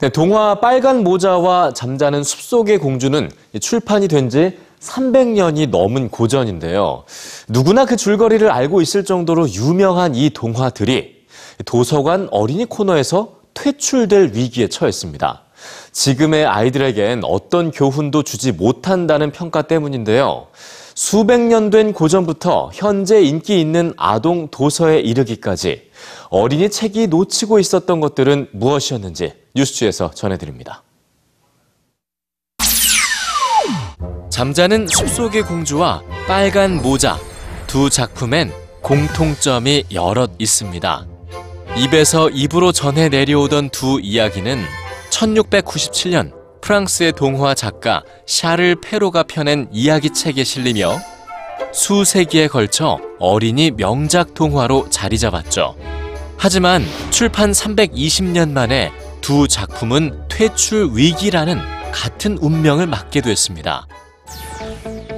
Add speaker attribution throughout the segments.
Speaker 1: 네, 동화 빨간 모자와 잠자는 숲속의 공주는 출판이 된 지 300년이 넘은 고전인데요. 누구나 그 줄거리를 알고 있을 정도로 유명한 이 동화들이 도서관 어린이 코너에서 퇴출될 위기에 처했습니다. 지금의 아이들에겐 어떤 교훈도 주지 못한다는 평가 때문인데요. 수백 년 된 고전부터 현재 인기 있는 아동 도서에 이르기까지 어린이 책이 놓치고 있었던 것들은 무엇이었는지 뉴스주에서 전해드립니다. 잠자는 숲속의 공주와 빨간 모자 두 작품엔 공통점이 여럿 있습니다. 입에서 입으로 전해 내려오던 두 이야기는 1697년 프랑스의 동화 작가 샤를 페로가 펴낸 이야기책에 실리며 수세기에 걸쳐 어린이 명작 동화로 자리 잡았죠. 하지만 출판 320년 만에 두 작품은 퇴출 위기라는 같은 운명을 맞게 됐습니다.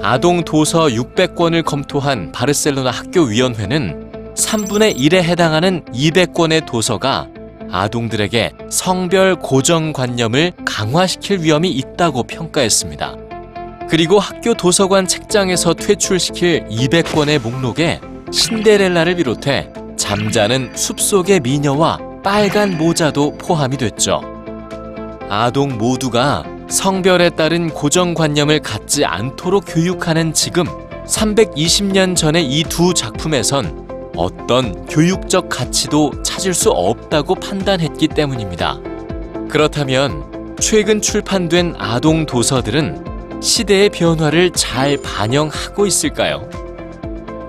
Speaker 1: 아동 도서 600권을 검토한 바르셀로나 학교위원회는 3분의 1에 해당하는 200권의 도서가 아동들에게 성별 고정관념을 강화시킬 위험이 있다고 평가했습니다. 그리고 학교 도서관 책장에서 퇴출시킬 200권의 목록에 신데렐라를 비롯해 잠자는 숲속의 미녀와 빨간 모자도 포함이 됐죠. 아동 모두가 성별에 따른 고정관념을 갖지 않도록 교육하는 지금 320년 전의 이 두 작품에선 어떤 교육적 가치도 찾을 수 없다고 판단했기 때문입니다. 그렇다면 최근 출판된 아동 도서들은 시대의 변화를 잘 반영하고 있을까요?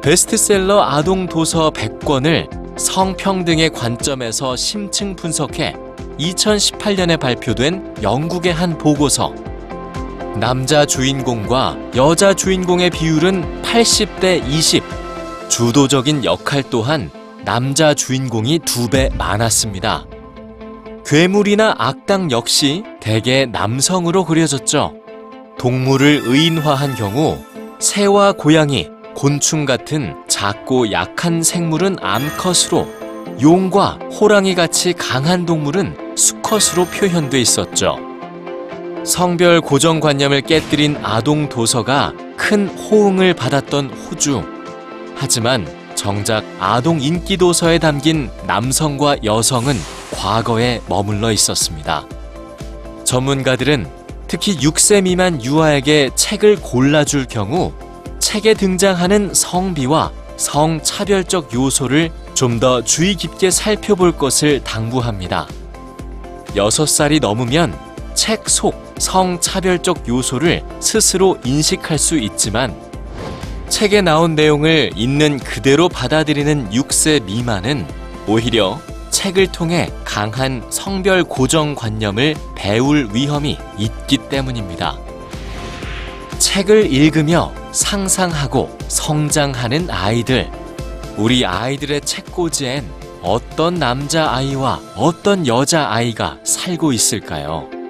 Speaker 1: 베스트셀러 아동 도서 100권을 성평등의 관점에서 심층 분석해 2018년에 발표된 영국의 한 보고서. 남자 주인공과 여자 주인공의 비율은 80대 20. 주도적인 역할 또한 남자 주인공이 두 배 많았습니다. 괴물이나 악당 역시 대개 남성으로 그려졌죠. 동물을 의인화한 경우 새와 고양이, 곤충 같은 작고 약한 생물은 암컷으로 용과 호랑이 같이 강한 동물은 수컷으로 표현돼 있었죠. 성별 고정관념을 깨뜨린 아동 도서가 큰 호응을 받았던 호주. 하지만 정작 아동 인기 도서에 담긴 남성과 여성은 과거에 머물러 있었습니다. 전문가들은 특히 6세 미만 유아에게 책을 골라줄 경우 책에 등장하는 성비와 성차별적 요소를 좀 더 주의 깊게 살펴볼 것을 당부합니다. 6살이 넘으면 책 속 성차별적 요소를 스스로 인식할 수 있지만 책에 나온 내용을 있는 그대로 받아들이는 6세 미만은 오히려 책을 통해 강한 성별 고정관념을 배울 위험이 있기 때문입니다. 책을 읽으며 상상하고 성장하는 아이들. 우리 아이들의 책꽂이엔 어떤 남자 아이와 어떤 여자 아이가 살고 있을까요?